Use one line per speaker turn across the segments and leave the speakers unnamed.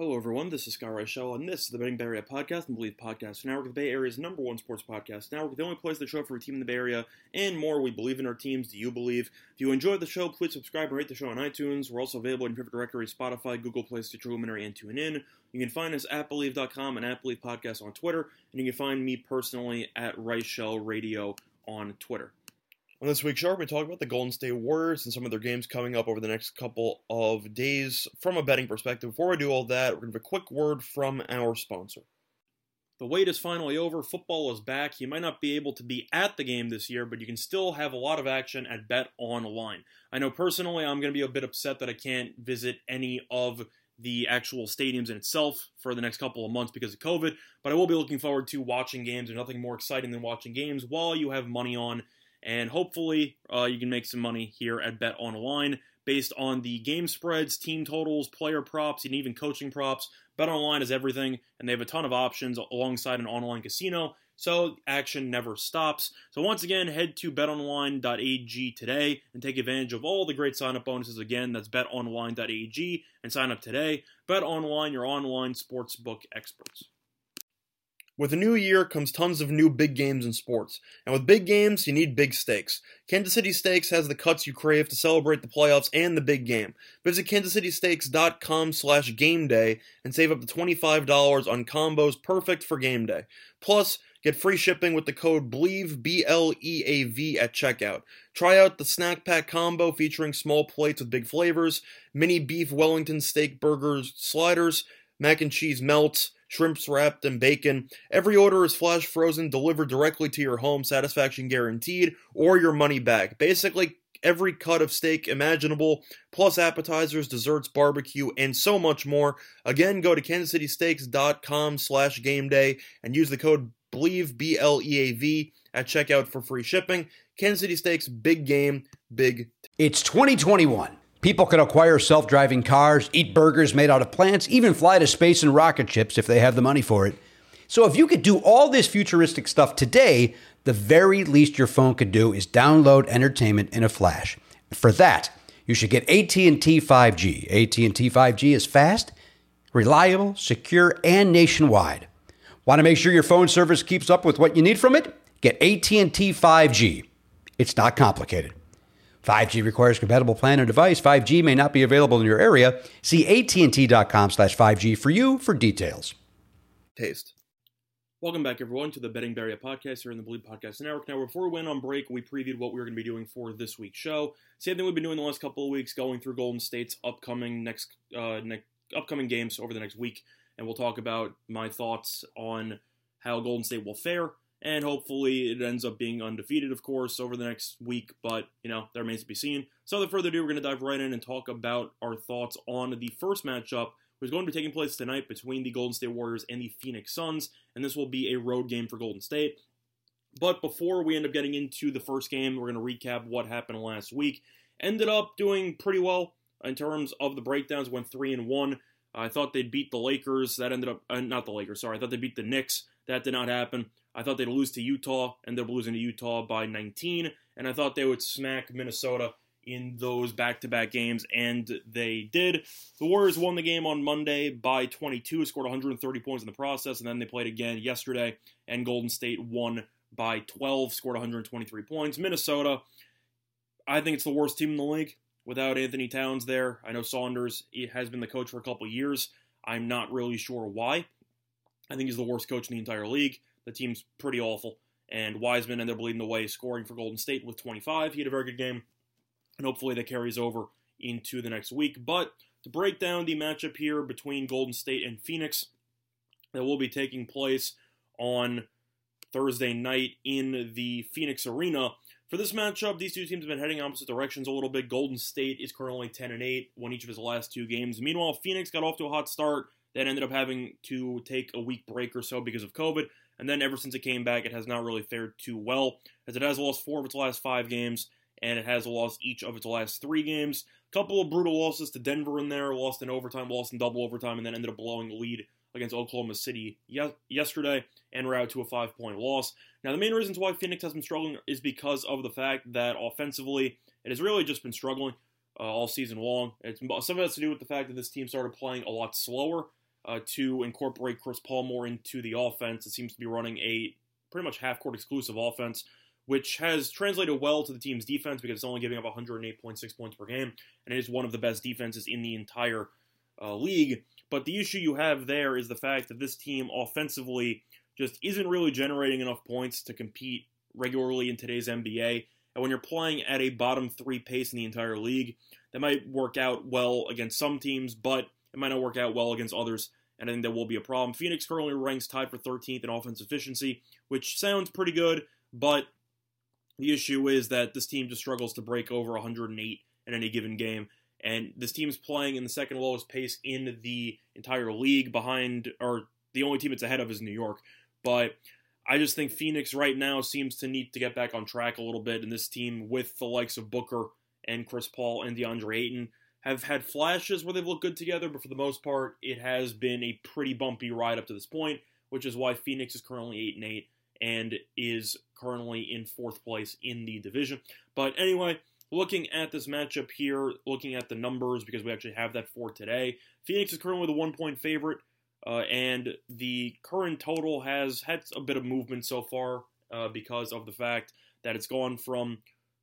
Hello, everyone. This is Scott Reichel, and this is the Betting Bay Area podcast and Bleav Podcast Network, the Bay Area's number one sports podcast network, the only place to show up for a team in the Bay Area and more. We believe in our teams. Do you believe? If you enjoyed the show, please subscribe and rate the show on iTunes. We're also available in favorite directory Spotify, Google Play, Stitcher Luminary, and TuneIn. You can find us at Bleav.com and at Bleav Podcast on Twitter, and you can find me personally at Reichel Radio on Twitter. On this week's show, we're going to talk about the Golden State Warriors and some of their games coming up over the next couple of days from a betting perspective. Before we do all that, we're going to have a quick word from our sponsor. The wait is finally over. Football is back. You might not be able to be at the game this year, but you can still have a lot of action at Bet Online. I know personally I'm going to be a bit upset that I can't visit any of the actual stadiums in itself for the next couple of months because of COVID, but I will be looking forward to watching games. There's nothing more exciting than watching games while you have money on and hopefully uh, you can make some money here at Bet Online based on the game spreads, team totals, player props, and even coaching props. Bet Online is everything, and they have a ton of options alongside an online casino. So action never stops. So once again, head to betonline.ag today and take advantage of all the great sign-up bonuses. Again, that's betonline.ag and sign up today. Bet Online, your online sportsbook experts. With a new year comes tons of new big games in sports. And with big games, you need big stakes. Kansas City Steaks has the cuts you crave to celebrate the playoffs and the big game. Visit kansascitysteaks.com slash game day and save up to $25 on combos perfect for game day. Plus, get free shipping with the code BLEAV, B-L-E-A-V at checkout. Try out the snack pack combo featuring small plates with big flavors, mini beef Wellington steak burgers, sliders, mac and cheese melts, shrimps wrapped in bacon. Every order is flash frozen, delivered directly to your home, satisfaction guaranteed, or your money back. Basically, every cut of steak imaginable, plus appetizers, desserts, barbecue, and so much more. Again, go to kansascitysteaks.com slash game day and use the code BLEAV, B-L-E-A-V, at checkout for free shipping. Kansas City Steaks, big game, big.
It's 2021. People can acquire self driving cars, eat burgers made out of plants, even fly to space in rocket ships if they have the money for it. So if you could do all this futuristic stuff today, the very least your phone could do is download entertainment in a flash. For that, you should get AT&T 5G. AT&T 5G is fast, reliable, secure, and nationwide. Want to make sure your phone service keeps up with what you need from it? Get AT&T 5G. It's not complicated. 5G requires compatible plan and device. 5G may not be available in your area. See AT&T.com slash 5G for you for details.
Taste. Welcome back, everyone, to the Betting Bay Area podcast here in the Bleav Podcast Network. Now, before we went on break, we previewed what we were going to be doing for this week's show. Same thing we've been doing the last couple of weeks, going through Golden State's upcoming next, uh, next upcoming games over the next week, and we'll talk about my thoughts on how Golden State will fare and hopefully it ends up being undefeated, of course, over the next week. But you know, that remains to be seen. So, without further ado, we're going to dive right in and talk about our thoughts on the first matchup, which is going to be taking place tonight between the Golden State Warriors and the Phoenix Suns, and this will be a road game for Golden State. But before we end up getting into the first game, we're going to recap what happened last week. Ended up doing pretty well in terms of the breakdowns. Went three and one. I thought they'd beat the Lakers. That ended up uh, not the Lakers. Sorry, I thought they beat the Knicks. That did not happen. I thought they'd lose to Utah, and they're losing to Utah by 19. And I thought they would smack Minnesota in those back-to-back games, and they did. The Warriors won the game on Monday by 22, scored 130 points in the process, and then they played again yesterday, and Golden State won by 12, scored 123 points. Minnesota, I think it's the worst team in the league without Anthony Towns there. I know Saunders has been the coach for a couple years. I'm not really sure why. I think he's the worst coach in the entire league. The team's pretty awful. And Wiseman ended up leading the way, scoring for Golden State with 25. He had a very good game. And hopefully that carries over into the next week. But to break down the matchup here between Golden State and Phoenix, that will be taking place on Thursday night in the Phoenix Arena. For this matchup, these two teams have been heading opposite directions a little bit. Golden State is currently 10 and 8, won each of his last two games. Meanwhile, Phoenix got off to a hot start, then ended up having to take a week break or so because of COVID. And then ever since it came back, it has not really fared too well, as it has lost four of its last five games, and it has lost each of its last three games. A couple of brutal losses to Denver in there, lost in overtime, lost in double overtime, and then ended up blowing the lead against Oklahoma City yesterday and route to a five point loss. Now, the main reasons why Phoenix has been struggling is because of the fact that offensively, it has really just been struggling uh, all season long. It's, some of it has to do with the fact that this team started playing a lot slower uh, to incorporate Chris Paul more into the offense. It seems to be running a pretty much half court exclusive offense, which has translated well to the team's defense because it's only giving up 108.6 points per game, and it is one of the best defenses in the entire uh, league. But the issue you have there is the fact that this team offensively just isn't really generating enough points to compete regularly in today's NBA. And when you're playing at a bottom three pace in the entire league, that might work out well against some teams, but it might not work out well against others. And I think that will be a problem. Phoenix currently ranks tied for 13th in offense efficiency, which sounds pretty good, but the issue is that this team just struggles to break over 108 in any given game. And this team is playing in the second lowest pace in the entire league, behind, or the only team it's ahead of is New York. But I just think Phoenix right now seems to need to get back on track a little bit. And this team, with the likes of Booker and Chris Paul and DeAndre Ayton, have had flashes where they've looked good together, but for the most part, it has been a pretty bumpy ride up to this point, which is why Phoenix is currently 8 and 8 and is currently in fourth place in the division. But anyway, looking at this matchup here, looking at the numbers, because we actually have that for today, Phoenix is currently the one point favorite, uh, and the current total has had a bit of movement so far uh, because of the fact that it's gone from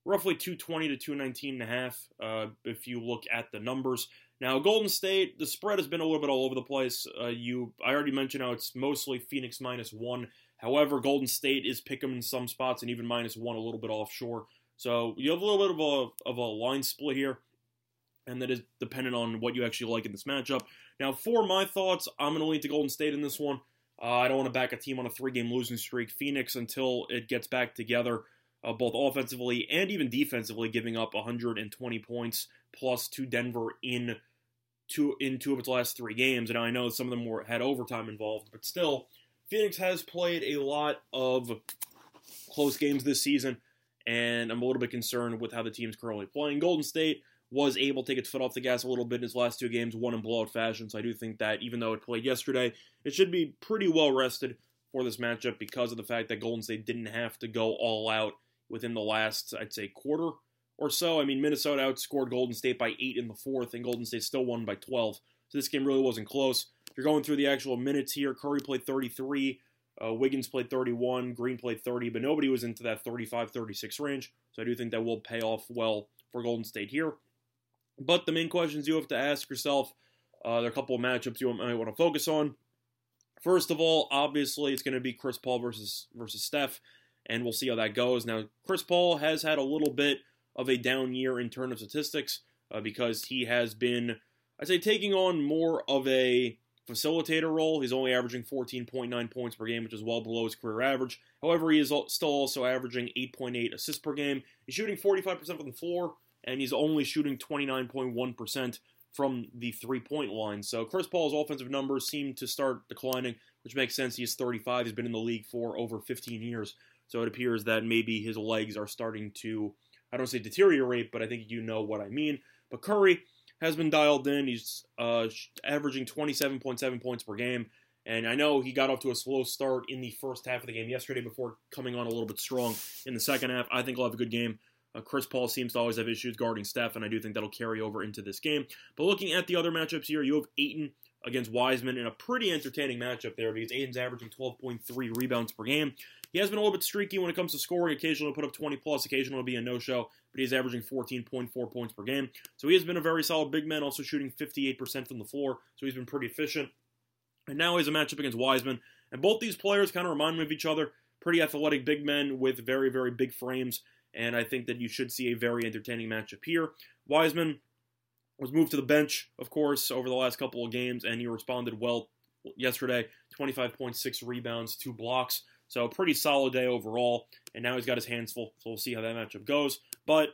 roughly 220 to 219 and a half uh, if you look at the numbers. Now, Golden State, the spread has been a little bit all over the place. Uh, you, I already mentioned how it's mostly Phoenix minus one. However, Golden State is picking in some spots and even minus one a little bit offshore. So you have a little bit of a, of a line split here, and that is dependent on what you actually like in this matchup. Now, for my thoughts, I'm going to lean to Golden State in this one. Uh, I don't want to back a team on a three game losing streak. Phoenix, until it gets back together, uh, both offensively and even defensively, giving up 120 points plus to Denver in two in two of its last three games. And I know some of them were had overtime involved, but still, Phoenix has played a lot of close games this season and I'm a little bit concerned with how the team's currently playing. Golden State was able to take its foot off the gas a little bit in its last two games, one in blowout fashion. So I do think that even though it played yesterday, it should be pretty well rested for this matchup because of the fact that Golden State didn't have to go all out within the last, I'd say, quarter or so. I mean, Minnesota outscored Golden State by eight in the fourth, and Golden State still won by 12. So this game really wasn't close. If you're going through the actual minutes here, Curry played 33. Uh, Wiggins played 31, Green played 30, but nobody was into that 35 36 range. So I do think that will pay off well for Golden State here. But the main questions you have to ask yourself uh, there are a couple of matchups you might want to focus on. First of all, obviously, it's going to be Chris Paul versus versus Steph, and we'll see how that goes. Now, Chris Paul has had a little bit of a down year in terms of statistics uh, because he has been, I'd say, taking on more of a facilitator role. He's only averaging 14.9 points per game, which is well below his career average. However, he is still also averaging 8.8 assists per game. He's shooting 45% from the floor, and he's only shooting 29.1% from the three point line. So Chris Paul's offensive numbers seem to start declining, which makes sense. He's 35. He's been in the league for over 15 years. So it appears that maybe his legs are starting to, I don't say deteriorate, but I think you know what I mean. But Curry, has been dialed in. He's uh, averaging 27.7 points per game. And I know he got off to a slow start in the first half of the game yesterday before coming on a little bit strong in the second half. I think he'll have a good game. Uh, Chris Paul seems to always have issues guarding Steph, and I do think that'll carry over into this game. But looking at the other matchups here, you have Ayton against Wiseman in a pretty entertaining matchup there because Ayton's averaging 12.3 rebounds per game. He has been a little bit streaky when it comes to scoring. Occasionally put up 20 plus, occasionally be a no show, but he's averaging 14.4 points per game. So he has been a very solid big man, also shooting 58% from the floor. So he's been pretty efficient. And now he's a matchup against Wiseman. And both these players kind of remind me of each other. Pretty athletic big men with very, very big frames. And I think that you should see a very entertaining matchup here. Wiseman was moved to the bench, of course, over the last couple of games, and he responded well yesterday 25.6 rebounds, two blocks. So a pretty solid day overall. And now he's got his hands full, so we'll see how that matchup goes. But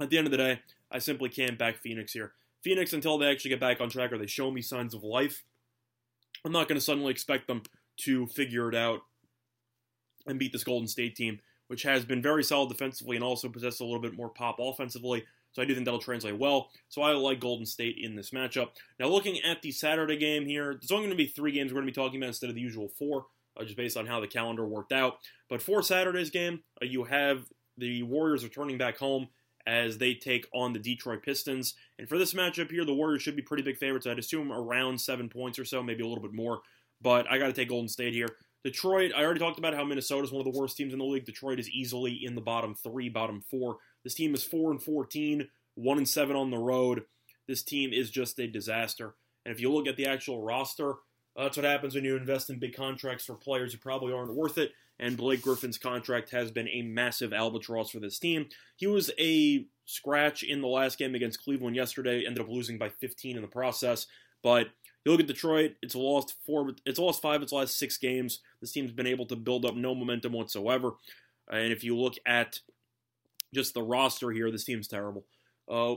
at the end of the day, I simply can't back Phoenix here. Phoenix, until they actually get back on track or they show me signs of life, I'm not going to suddenly expect them to figure it out and beat this Golden State team, which has been very solid defensively and also possesses a little bit more pop offensively. So I do think that'll translate well. So I like Golden State in this matchup. Now, looking at the Saturday game here, there's only going to be three games we're going to be talking about instead of the usual four, uh, just based on how the calendar worked out. But for Saturday's game, uh, you have the Warriors returning back home as they take on the Detroit Pistons. And for this matchup here, the Warriors should be pretty big favorites. I'd assume around seven points or so, maybe a little bit more. But I got to take Golden State here. Detroit, I already talked about how Minnesota is one of the worst teams in the league. Detroit is easily in the bottom three, bottom four. This team is four and fourteen, one and seven on the road. This team is just a disaster. And if you look at the actual roster, that's what happens when you invest in big contracts for players who probably aren't worth it. And Blake Griffin's contract has been a massive albatross for this team. He was a scratch in the last game against Cleveland yesterday, ended up losing by 15 in the process. But you look at Detroit; it's lost four, it's lost five its last six games. This team's been able to build up no momentum whatsoever. And if you look at just the roster here, this team's terrible. Uh,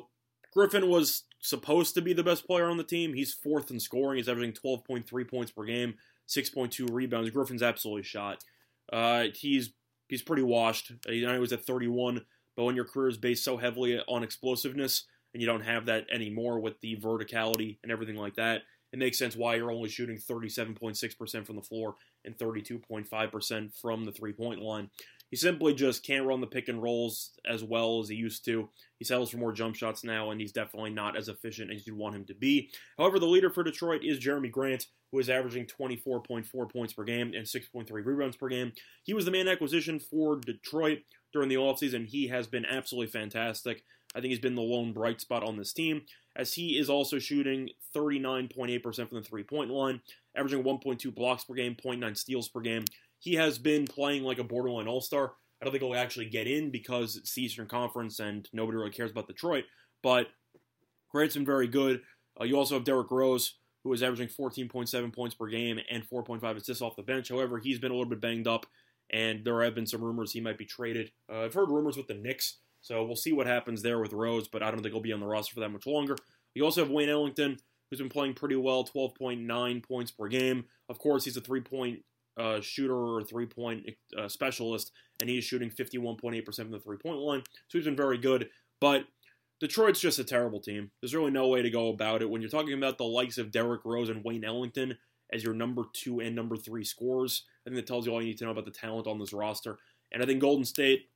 Griffin was supposed to be the best player on the team. He's fourth in scoring. He's averaging 12.3 points per game, 6.2 rebounds. Griffin's absolutely shot. Uh, he's he's pretty washed. He was at 31, but when your career is based so heavily on explosiveness and you don't have that anymore with the verticality and everything like that, it makes sense why you're only shooting 37.6% from the floor and 32.5% from the three point line. He simply just can't run the pick and rolls as well as he used to. He settles for more jump shots now, and he's definitely not as efficient as you'd want him to be. However, the leader for Detroit is Jerami Grant, who is averaging 24.4 points per game and 6.3 rebounds per game. He was the main acquisition for Detroit during the offseason. He has been absolutely fantastic. I think he's been the lone bright spot on this team, as he is also shooting 39.8% from the three point line, averaging 1.2 blocks per game, 0.9 steals per game. He has been playing like a borderline all star. I don't think he'll actually get in because it's the Eastern Conference and nobody really cares about Detroit, but Grant's been very good. Uh, you also have Derrick Rose, who is averaging 14.7 points per game and 4.5 assists off the bench. However, he's been a little bit banged up, and there have been some rumors he might be traded. Uh, I've heard rumors with the Knicks so we'll see what happens there with Rose, but I don't think he'll be on the roster for that much longer. You also have Wayne Ellington, who's been playing pretty well, 12.9 points per game. Of course, he's a three point uh, shooter or three point uh, specialist, and he's shooting 51.8% from the three point line. So he's been very good. But Detroit's just a terrible team. There's really no way to go about it. When you're talking about the likes of Derrick Rose and Wayne Ellington as your number two and number three scores, I think that tells you all you need to know about the talent on this roster. And I think Golden State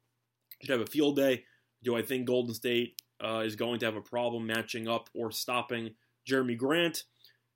should have a field day. Do I think Golden State uh, is going to have a problem matching up or stopping Jerami Grant?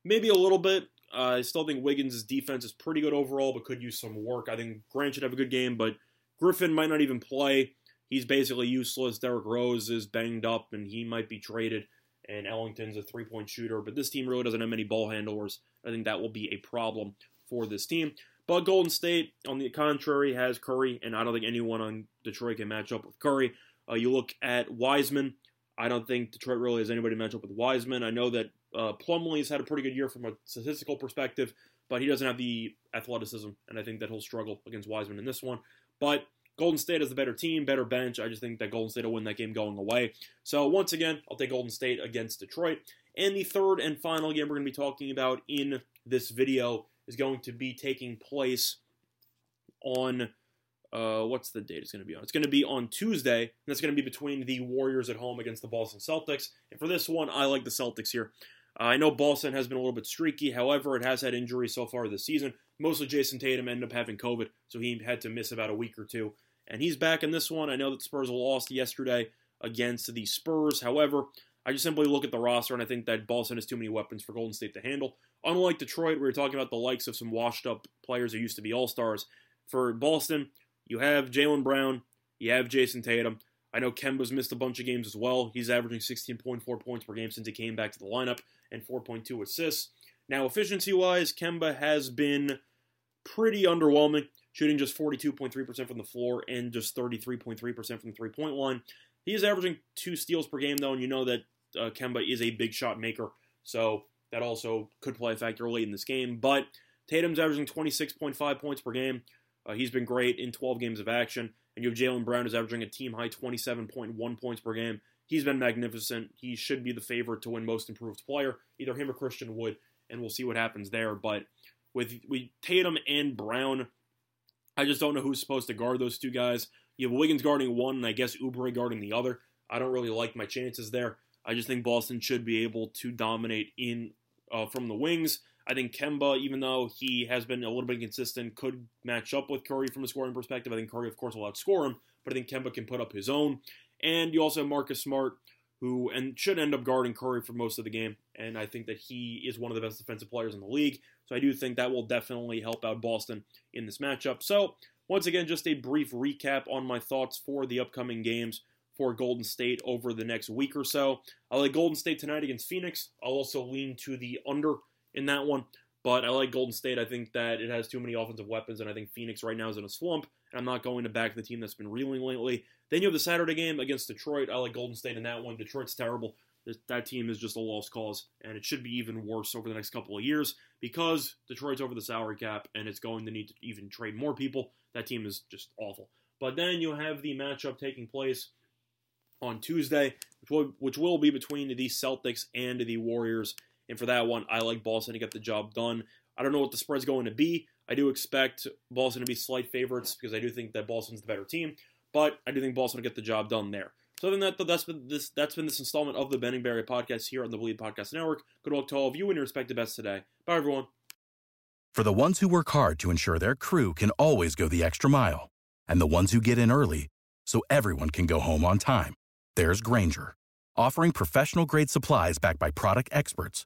Maybe a little bit. Uh, I still think Wiggins' defense is pretty good overall, but could use some work. I think Grant should have a good game, but Griffin might not even play. He's basically useless. Derrick Rose is banged up, and he might be traded. And Ellington's a three point shooter, but this team really doesn't have many ball handlers. I think that will be a problem for this team. But Golden State, on the contrary, has Curry, and I don't think anyone on Detroit can match up with Curry. Uh, you look at Wiseman. I don't think Detroit really has anybody to match up with Wiseman. I know that uh, Plumlee's had a pretty good year from a statistical perspective, but he doesn't have the athleticism, and I think that he'll struggle against Wiseman in this one. But Golden State is the better team, better bench. I just think that Golden State will win that game going away. So once again, I'll take Golden State against Detroit. And the third and final game we're going to be talking about in this video is going to be taking place on uh, what's the date it's going to be on? It's going to be on Tuesday, and that's going to be between the Warriors at home against the Boston Celtics. And for this one, I like the Celtics here. Uh, I know Boston has been a little bit streaky, however, it has had injuries so far this season. Mostly Jayson Tatum ended up having COVID, so he had to miss about a week or two. And he's back in this one. I know that Spurs lost yesterday against the Spurs. However, I just simply look at the roster and I think that Boston has too many weapons for Golden State to handle. Unlike Detroit, we were talking about the likes of some washed up players who used to be All Stars. For Boston, you have Jaylen Brown, you have Jayson Tatum. I know Kemba's missed a bunch of games as well. He's averaging 16.4 points per game since he came back to the lineup and 4.2 assists. Now, efficiency wise, Kemba has been pretty underwhelming, shooting just 42.3% from the floor and just 33.3% from the three point line. He is averaging two steals per game, though, and you know that uh, Kemba is a big shot maker, so that also could play a factor late in this game. But Tatum's averaging 26.5 points per game, Uh, he's been great in 12 games of action. And you have Jaylen Brown is averaging a team high 27.1 points per game. He's been magnificent. He should be the favorite to win Most Improved Player, either him or Christian Wood, and we'll see what happens there. But with with Tatum and Brown, I just don't know who's supposed to guard those two guys. You have Wiggins guarding one, and I guess Oubre guarding the other. I don't really like my chances there. I just think Boston should be able to dominate in uh, from the wings. I think Kemba, even though he has been a little bit inconsistent, could match up with Curry from a scoring perspective. I think Curry, of course, will outscore him, but I think Kemba can put up his own. And you also have Marcus Smart, who and should end up guarding Curry for most of the game. And I think that he is one of the best defensive players in the league. So I do think that will definitely help out Boston in this matchup. So once again, just a brief recap on my thoughts for the upcoming games for Golden State over the next week or so. I like Golden State tonight against Phoenix. I'll also lean to the under in that one. But I like Golden State. I think that it has too many offensive weapons, and I think Phoenix right now is in a slump. And I'm not going to back the team that's been reeling lately. Then you have the Saturday game against Detroit. I like Golden State in that one. Detroit's terrible. That team is just a lost cause, and it should be even worse over the next couple of years because Detroit's over the salary cap, and it's going to need to even trade more people. That team is just awful. But then you have the matchup taking place on Tuesday, which will, which will be between the Celtics and the Warriors. And for that one, I like Boston to get the job done. I don't know what the spread's going to be. I do expect Boston to be slight favorites because I do think that Boston's the better team, but I do think Boston will get the job done there. So than that, that's been this that's been this installment of the Benning Barry podcast here on the Bleav Podcast Network. Good luck to all of you and your respective best today. Bye everyone.
For the ones who work hard to ensure their crew can always go the extra mile, and the ones who get in early so everyone can go home on time, there's Grainger, offering professional grade supplies backed by product experts